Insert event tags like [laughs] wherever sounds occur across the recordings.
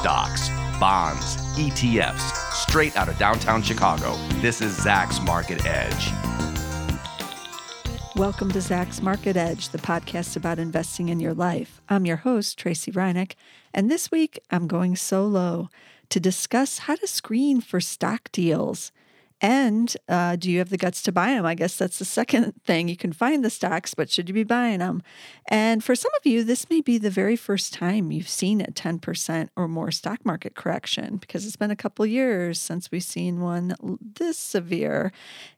stocks, bonds, ETFs, straight out of downtown Chicago. This is Zacks Market Edge. Welcome to Zacks Market Edge, the podcast about investing in your life. I'm your host, Tracey Ryniec, and this week I'm going solo to discuss how to screen for stock deals. And uh, do you have the guts to buy them? I guess that's the second [laughs] thing. You can find the stocks, but should you be buying them? And for some of you, this may be the very first time you've seen a 10% or more stock market correction because it's been a couple years since we've seen one this severe.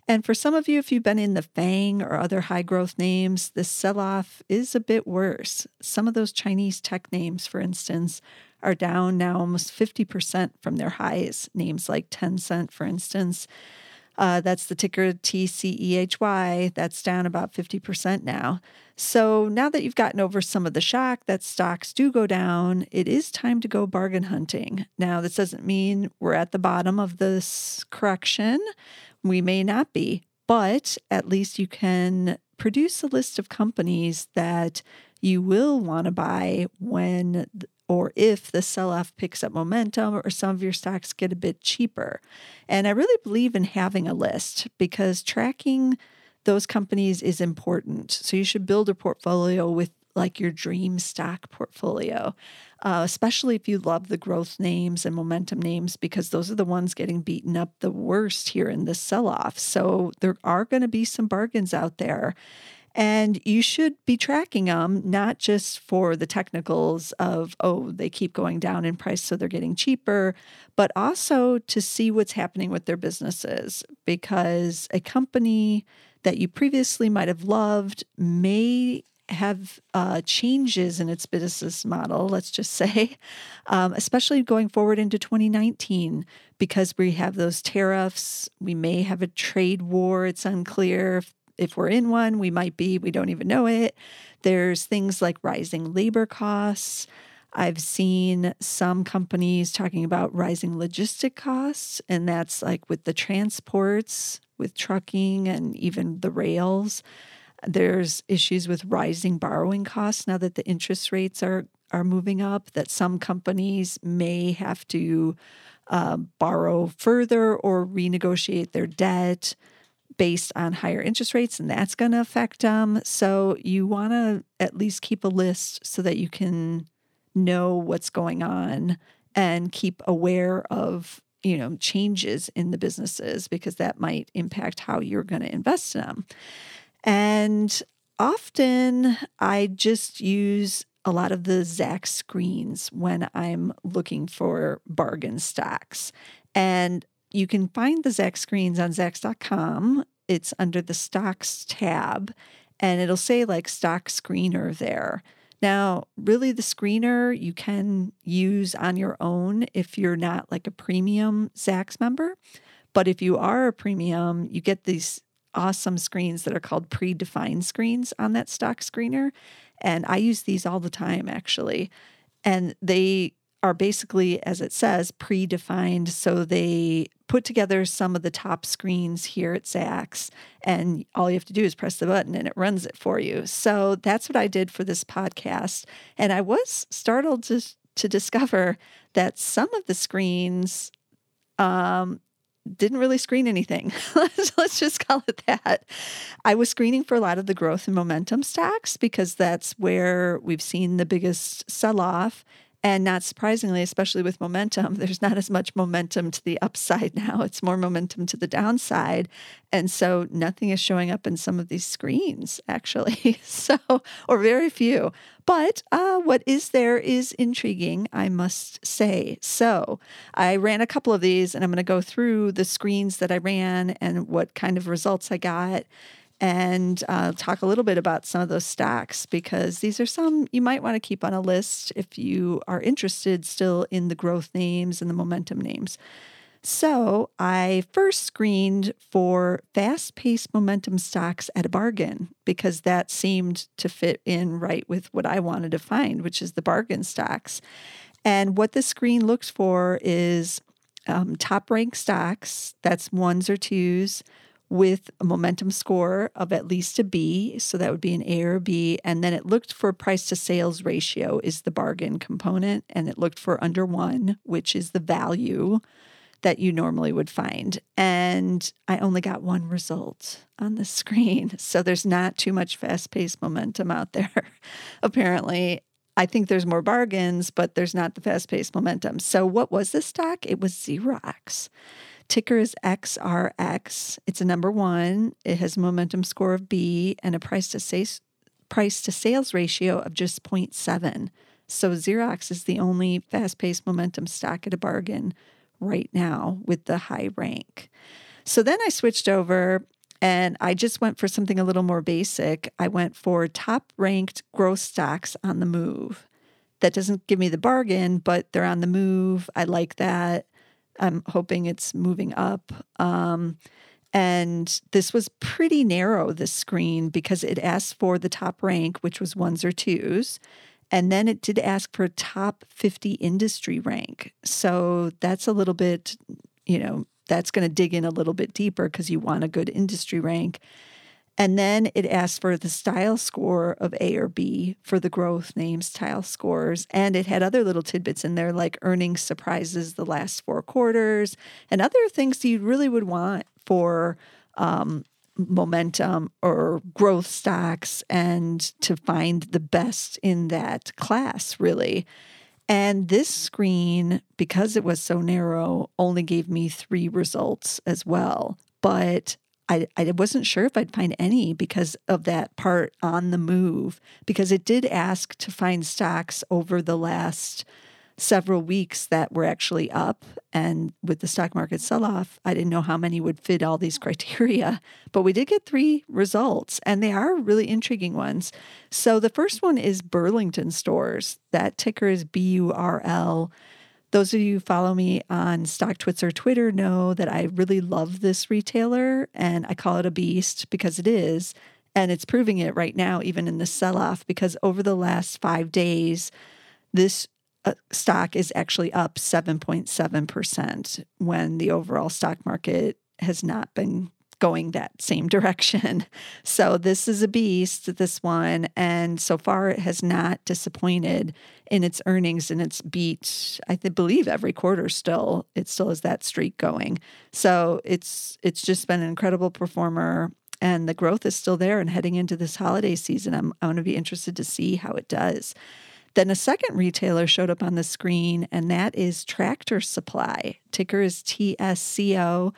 And for some of you, if you've been in the FANG or other high growth names, this sell off is a bit worse. Some of those Chinese tech names, for instance, are down now almost 50% from their highs. Names like Tencent, for instance, uh, that's the ticker TCEHY. That's down about 50% now. So now that you've gotten over some of the shock that stocks do go down, it is time to go bargain hunting. Now, this doesn't mean we're at the bottom of this correction. We may not be, but at least you can produce a list of companies that you will want to buy when or if the sell off picks up momentum or some of your stocks get a bit cheaper. And I really believe in having a list because tracking those companies is important. So you should build a portfolio with like your dream stock portfolio, uh, especially if you love the growth names and momentum names, because those are the ones getting beaten up the worst here in this sell off. So there are going to be some bargains out there. And you should be tracking them, not just for the technicals of, oh, they keep going down in price, so they're getting cheaper, but also to see what's happening with their businesses. Because a company that you previously might have loved may have uh, changes in its business model, let's just [laughs] say, um, especially going forward into 2019, because we have those tariffs. We may have a trade war. It's unclear if if we're in one, we might be, we don't even know it. There's things like rising labor costs. I've seen some companies talking about rising logistic costs, and that's like with the transports, with trucking, and even the rails. There's issues with rising borrowing costs now that the interest rates are are moving up. That some companies may have to uh, borrow further or renegotiate their debt based on higher interest rates, and that's going to affect them. So you want to at least keep a list so that you can know what's going on and keep aware of you know changes in the businesses because that might impact how you're going to invest in them. And often I just use a lot of the Zacks screens when I'm looking for bargain stocks. And you can find the Zacks screens on Zacks.com. It's under the stocks tab, and it'll say like stock screener there. Now, really, the screener you can use on your own if you're not like a premium Zacks member. But if you are a premium, you get these awesome screens that are called predefined screens on that stock screener. And I use these all the time, actually. And they are basically, as it says, predefined. So they put together some of the top screens here at Zacks, and all you have to do is press the button and it runs it for you. So that's what I did for this podcast. And I was startled to, to discover that some of the screens um, didn't really screen anything. [laughs] let's, just call it that. I was screening for a lot of the growth and momentum stocks because that's where we've seen the biggest sell off and not surprisingly, especially with momentum, [laughs] there's not as much momentum to the upside [laughs] now. It's more momentum to the downside. And so nothing is showing up in some of these screens, actually. [laughs] so, or very few. But uh, what is there is intriguing, I must say. So I ran a couple of these and I'm going to go through the screens that I ran and what kind of results I got and uh, talk a little bit about some of those stocks because these are some you might want to keep on a list if you are interested still in the growth names and the momentum names. So I first screened for fast paced momentum stocks at a bargain because that seemed to fit in right with what I wanted to find, which is the bargain stocks. And what the screen looks for is um, top ranked stocks, that's ones or twos with a momentum score of at least a B. So that would be an A or B. And then it looked for price to sales ratio is the bargain component. And it looked for under one, which is the value that you normally would find. And I only got one result on the screen. [laughs] So there's not too much fast paced momentum out there, [laughs] apparently. I think there's more bargains, but there's not the fast paced momentum. So, what was this stock? It was Xerox. Ticker is XRX. It's a number one. It has a momentum score of B and a price to sales price to sales ratio of just 0.7. So Xerox is the only fast-paced momentum stock at a bargain right now with the high rank. So then I switched over and I just went for something a little more basic. I went for top ranked growth stocks on the move. That doesn't give me the bargain, but they're on the move. I like that. I'm hoping it's moving up. Um, and this was pretty narrow, this screen, because it asked for the top rank, which was ones or twos. And then it did ask for top 50 industry rank. So that's a little bit, you know, that's going to dig in a little bit deeper because you want a good industry rank. And then it asked for the style score of A or B for the growth names, style scores. And it had other little tidbits in there like earnings surprises the last four quarters and other things you really would want for um, momentum or growth stocks and to find the best in that class, really. And this screen, because it was so narrow, only gave me three results as well. But I, I wasn't sure if I'd find any because of that part on the move, because it did ask to find stocks over the last several weeks that were actually up. And with the stock market sell off, I didn't know how many would fit all these [laughs] criteria, but we did get three results, and they are really intriguing ones. So the first one is Burlington Stores. That ticker is B U R L. Those of you who follow me on StockTwits or Twitter know that I really love this retailer and I call it a beast because it is. And it's proving it right now, even in the sell off, because over the last five days, this uh, stock is actually up 7.7% when the overall stock market has not been going that same [laughs] direction. So this is a beast, this one. And so far it has not disappointed in its earnings and it's beat, I believe every quarter still, it still has that streak going. So it's it's just been an incredible performer and the growth is still there and heading into this holiday season. I'm, I'm going to be interested to see how it does. Then a second retailer showed up on the screen, and that is Tractor Supply. Ticker is TSCO.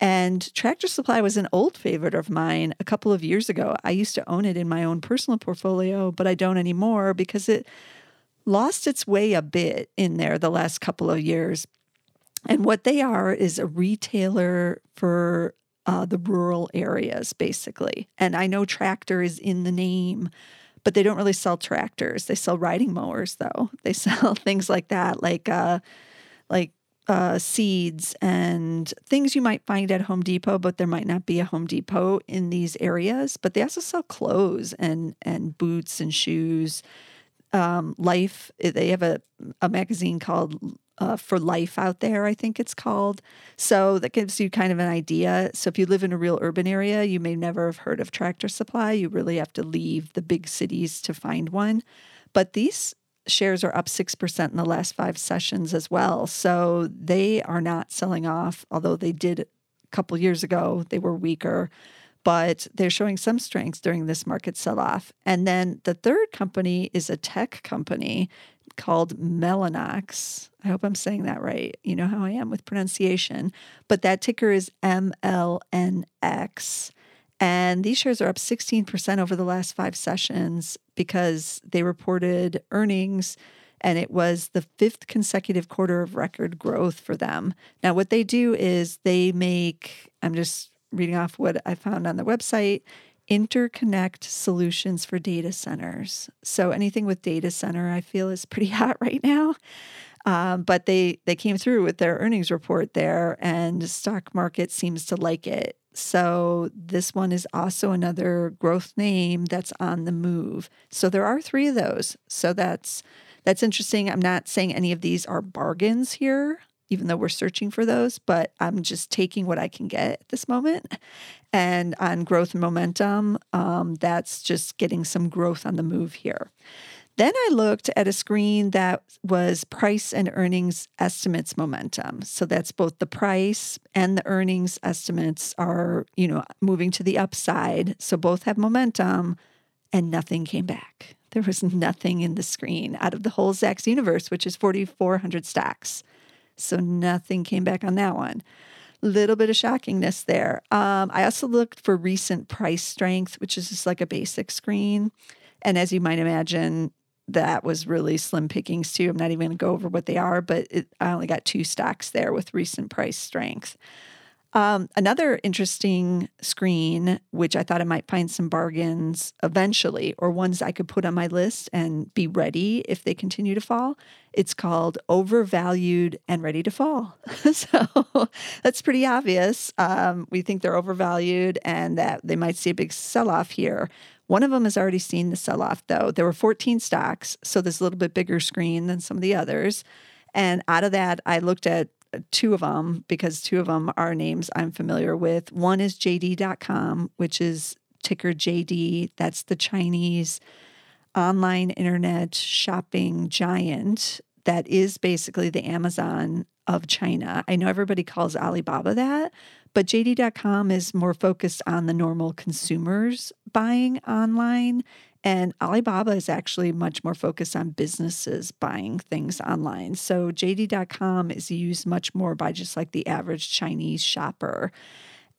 And Tractor Supply was an old favorite of mine a couple of years ago. I used to own it in my own personal portfolio, but I don't anymore because it lost its way a bit in there the last couple of years. And what they are is a retailer for uh, the rural areas, basically. And I know tractor is in the name, but they don't really sell tractors. They sell riding mowers, though. They [laughs] sell things like that, like uh, like uh, seeds and things you might find at Home Depot, but there might not be a Home Depot in these areas. But they also sell clothes and and boots and shoes. Um, Life, they have a, a magazine called uh, For Life out there, I think it's called. So that gives you kind of an idea. So if you live in a real urban area, you may never have heard of Tractor Supply. You really have to leave the big cities to find one. But these shares are up 6% in the last five sessions as well. So they are not selling off, although they did a couple years ago, they were weaker, but they're showing some strength during this market sell off. And then the third company is a tech company called Mellanox. I hope I'm saying that right. You know how I am with pronunciation, but that ticker is MLNX. And these shares are up 16% over the last five sessions because they reported earnings and it was the fifth consecutive quarter of record growth for them. Now, what they do is they make, I'm just reading off what I found on the website interconnect solutions for data centers. So anything with data center, I feel is pretty [laughs] hot right now. Um, but they they came through with their earnings report there, and stock market seems to like it. So this one is also another growth name that's on the move. So there are three of those. So that's that's interesting. I'm not saying any of these are bargains here. even though we're searching for those, but I'm just taking what I can get at this moment. And on growth momentum, um, that's just getting some growth on the move here. Then I looked at a screen that was price and earnings estimates momentum. So that's both the price and the earnings estimates are, you know, moving to the upside. So both have momentum and nothing came back. There was [laughs] nothing in the screen out of the whole Zacks universe, which is 4,400 stocks. So nothing came back on that one. Little bit of shockingness there. Um, I also looked for recent price strength, which is just like a basic screen. And as you might imagine, that was really slim pickings too. I'm not even going to go over what they are, but it, I only got two stocks there with recent price strength. Um, another interesting screen, which I thought I might find some bargains eventually, or ones I could put on my list and be ready if they continue to fall. It's called Overvalued and Ready to Fall. [laughs] so that's pretty obvious. Um, we think they're overvalued and that they might see a big sell off here. One of them has already seen the sell off, though. There were 14 stocks, so there's a little bit bigger screen than some of the others. And out of that, I looked at uh, two of them because two of them are names I'm familiar with. One is JD.com, which is ticker JD. That's the Chinese online internet shopping giant that is basically the Amazon of China. I know everybody calls Alibaba that, but JD.com is more focused on the normal consumers buying online. And Alibaba is actually much more focused on businesses buying things online. So JD.com is used much more by just like the average Chinese shopper.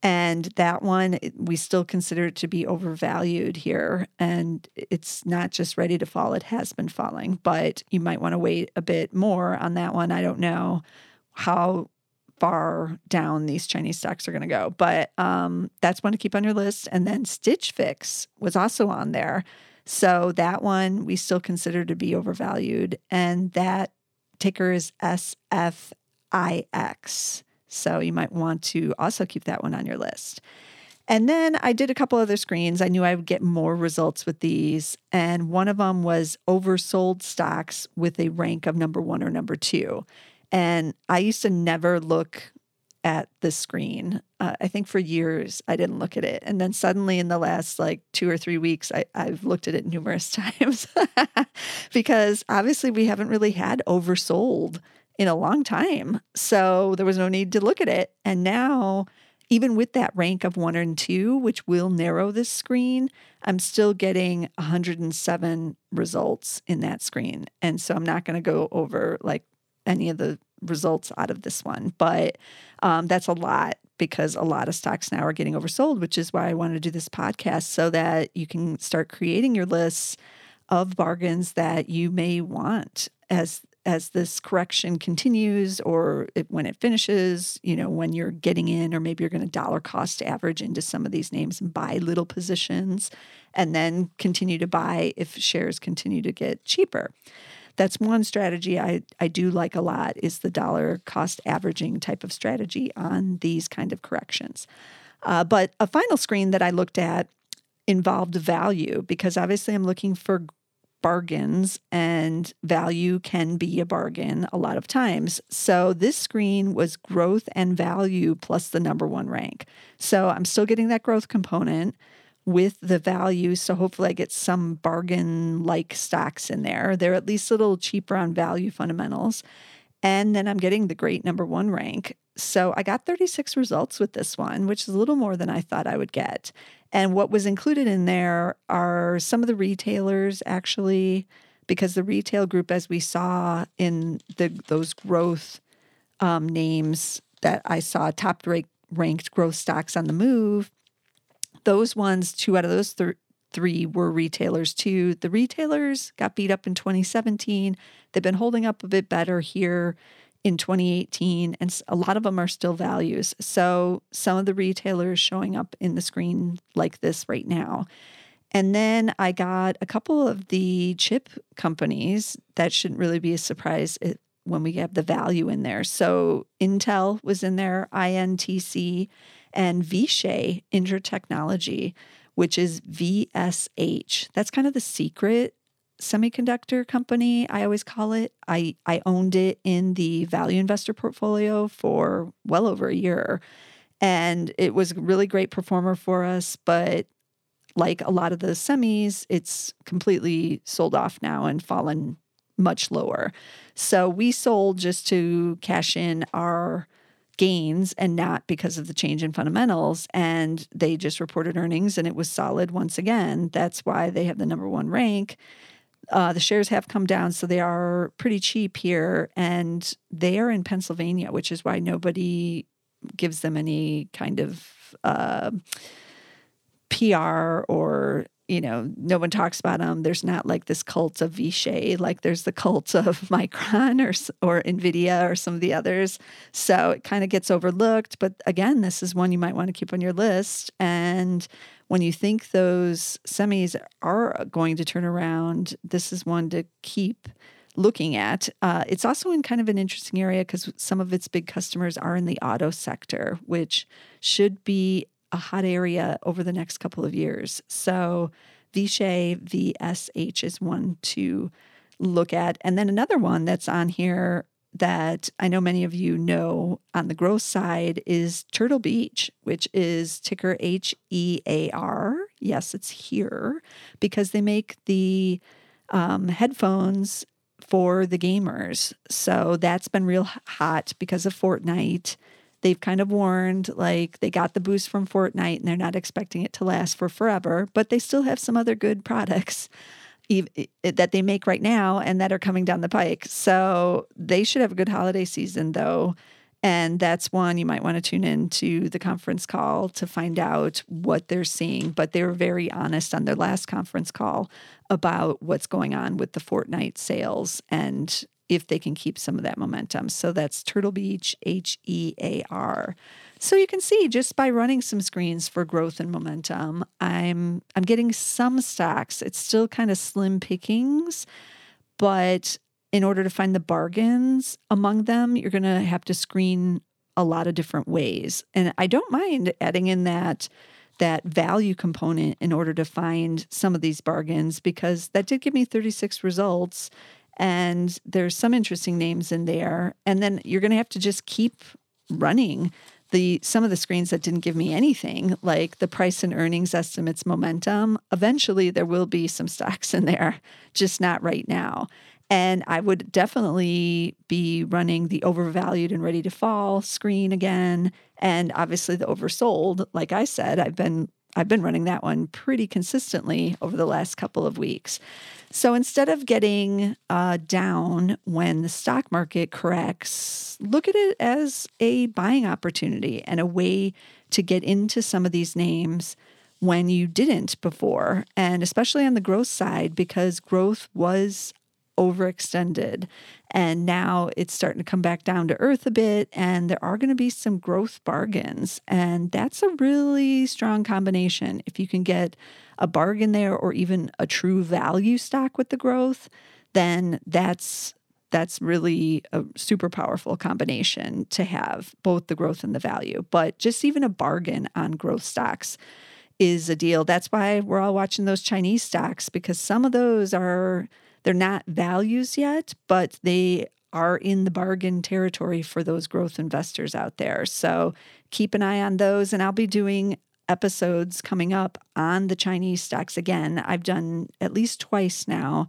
And that one, we still consider it to be overvalued here. And it's not just ready to fall, it has been falling, but you might want to wait a bit more on that one. I don't know how far down these Chinese stocks are going to go. But um, that's one to keep on your list. And then Stitch Fix was also on there. So that one we still consider to be overvalued. And that ticker is SFIX. So you might want to also keep that one on your list. And then I did a couple other screens. I knew I would get more results with these. And one of them was oversold stocks with a rank of number one or number two. And I used to never look at the screen. Uh, I think for years I didn't look at it. And then suddenly in the last like two or three weeks, I, I've looked at it numerous [laughs] times because obviously we haven't really had oversold in a long time. So there was no need to look at it. And now, even with that rank of one and two, which will narrow this screen, I'm still getting 107 results in that screen. And so I'm not going to go over like any of the results out of this one, but um, that's a lot because a lot of stocks now are getting oversold, which is why I want to do this podcast so that you can start creating your lists of bargains that you may want as as this correction continues or it, when it finishes, you know, when you're getting in, or maybe you're going to dollar cost average into some of these names and buy little positions and then continue to buy if shares continue to get cheaper that's one strategy I, I do like a lot is the dollar cost averaging type of strategy on these kind of corrections. Uh, but a final screen that I looked at involved value because obviously I'm looking for bargains and value can be a bargain a lot of times. So this screen was growth and value plus the number one rank. So I'm still getting that growth component with the value. So hopefully I get some bargain like stocks in there. They're at least a little cheaper on value fundamentals. And then I'm getting the great number one rank. So I got 36 results with this one, which is a little more than I thought I would get. And what was included in there are some of the retailers actually, because the retail group, as we saw in the those growth um, names that I saw, top ranked growth stocks on the move, those ones, two out of those th- three were retailers too. The retailers got beat up in 2017. They've been holding up a bit better here in 2018, and a lot of them are still values. So some of the retailers showing up in the screen like this right now. And then I got a couple of the chip companies that shouldn't really be a surprise when we have the value in there. So Intel was in there, INTC, and Vishay Intertechnology, which is VSH. That's kind of the secret semiconductor company, I always call it. I, I owned it in the value investor portfolio for well over a year. And it was a really great performer for us. But like a lot of the semis, it's completely sold off now and fallen much lower. So we sold just to cash in our gains and not because of the change in fundamentals. And they just reported earnings and it was solid once again. That's why they have the number one rank. Uh, the shares have come down, so they are pretty cheap here. And they are in Pennsylvania, which is why nobody gives them any kind of uh, PR or you know, no one talks about them. There's not like this cult of Vishay, like there's the cult [laughs] of Micron or or Nvidia or some of the others. So it kind of gets overlooked. But again, this is one you might want to keep on your list. And when you think those semis are going to turn around, this is one to keep looking at. Uh, it's also in kind of an interesting area because some of its big customers are in the auto sector, which should be a hot area over the next couple of years. So Vishay VSH is one to look at. And then another one that's on here that I know many of you know on the growth side is Turtle Beach, which is ticker H E A R. Yes, it's here because they make the um, headphones for the gamers. So that's been real hot because of Fortnite they've kind of warned like they got the boost from Fortnite and they're not expecting it to last for forever, but they still have some other good products that they make right now and that are coming down the pike. So they should have a good holiday season though. And that's one you might want to tune in to the conference call to find out what they're seeing. But they were very honest on their last conference call about what's going on with the Fortnite sales and if they can keep some of that momentum. So that's Turtle Beach, H E A R. So you can see just by running some screens for growth and momentum, I'm I'm getting some stocks. It's still kind of slim pickings, but in order to find the bargains among them, you're going to have to screen a lot of different ways. And I don't mind adding in that that value component in order to find some of these bargains because that did give me 36 results and there's some interesting names in there. And then you're going to have to just keep running the some of the screens that didn't give me anything, like the price and earnings estimates momentum. Eventually, there will be some stocks in there, just not right now. And I would definitely be running the overvalued and ready to fall screen again. And obviously the oversold. Like I said, I've been I've been running that one pretty consistently over the last couple of weeks. So instead of getting uh, down when the stock market corrects, look at it as a buying opportunity and a way to get into some of these names when you didn't before. And especially on the growth side, because growth was overextended. And now it's starting to come back down to earth a bit, and there are going to be some growth bargains. And that's a really strong combination. If you can get a bargain there or even a true value stock with the growth, then that's that's really a super powerful combination to have both the growth and the value. But just even a bargain on growth stocks is a deal. That's why we're all watching those Chinese stocks because some of those are they're not values yet, but they are in the bargain territory for those growth investors out there. So keep an eye on those. And I'll be doing episodes coming up on the Chinese stocks again. I've done at least twice now.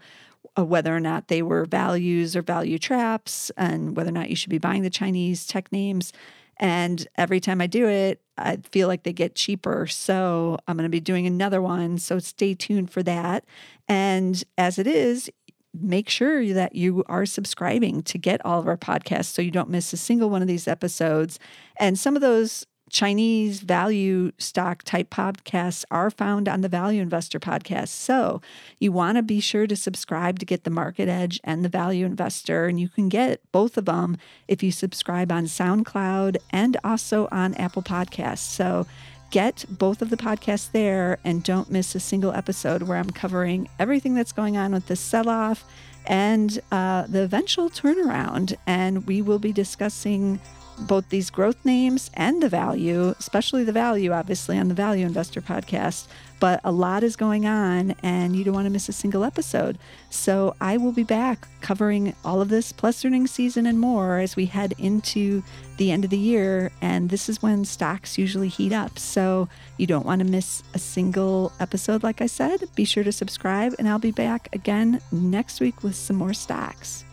Uh, whether or not they were values or value traps, and whether or not you should be buying the Chinese tech names. And every time I do it, I feel like they get cheaper. So I'm going to be doing another one. So stay tuned for that. And as it is, make sure that you are subscribing to get all of our podcasts so you don't miss a single one of these episodes. And some of those Chinese value stock type podcasts are found on the Value Investor podcast. So you want to be sure to subscribe to get the Market Edge and the Value Investor. And you can get both of them if you subscribe on SoundCloud and also on Apple Podcasts. So get both of the podcasts there and don't miss a single episode where I'm covering everything that's going on with the sell off and uh, the eventual turnaround. And we will be discussing both these growth names and the value, especially the value, obviously, on the Value Investor podcast. But a lot is going on, and you don't want to miss a single episode. So I will be back covering all of this, plus earnings season and more, as we head into the end of the year. And this is when stocks usually heat up. So you don't want to miss a single episode, like I said. Be sure to subscribe, and I'll be back again next week with some more stocks.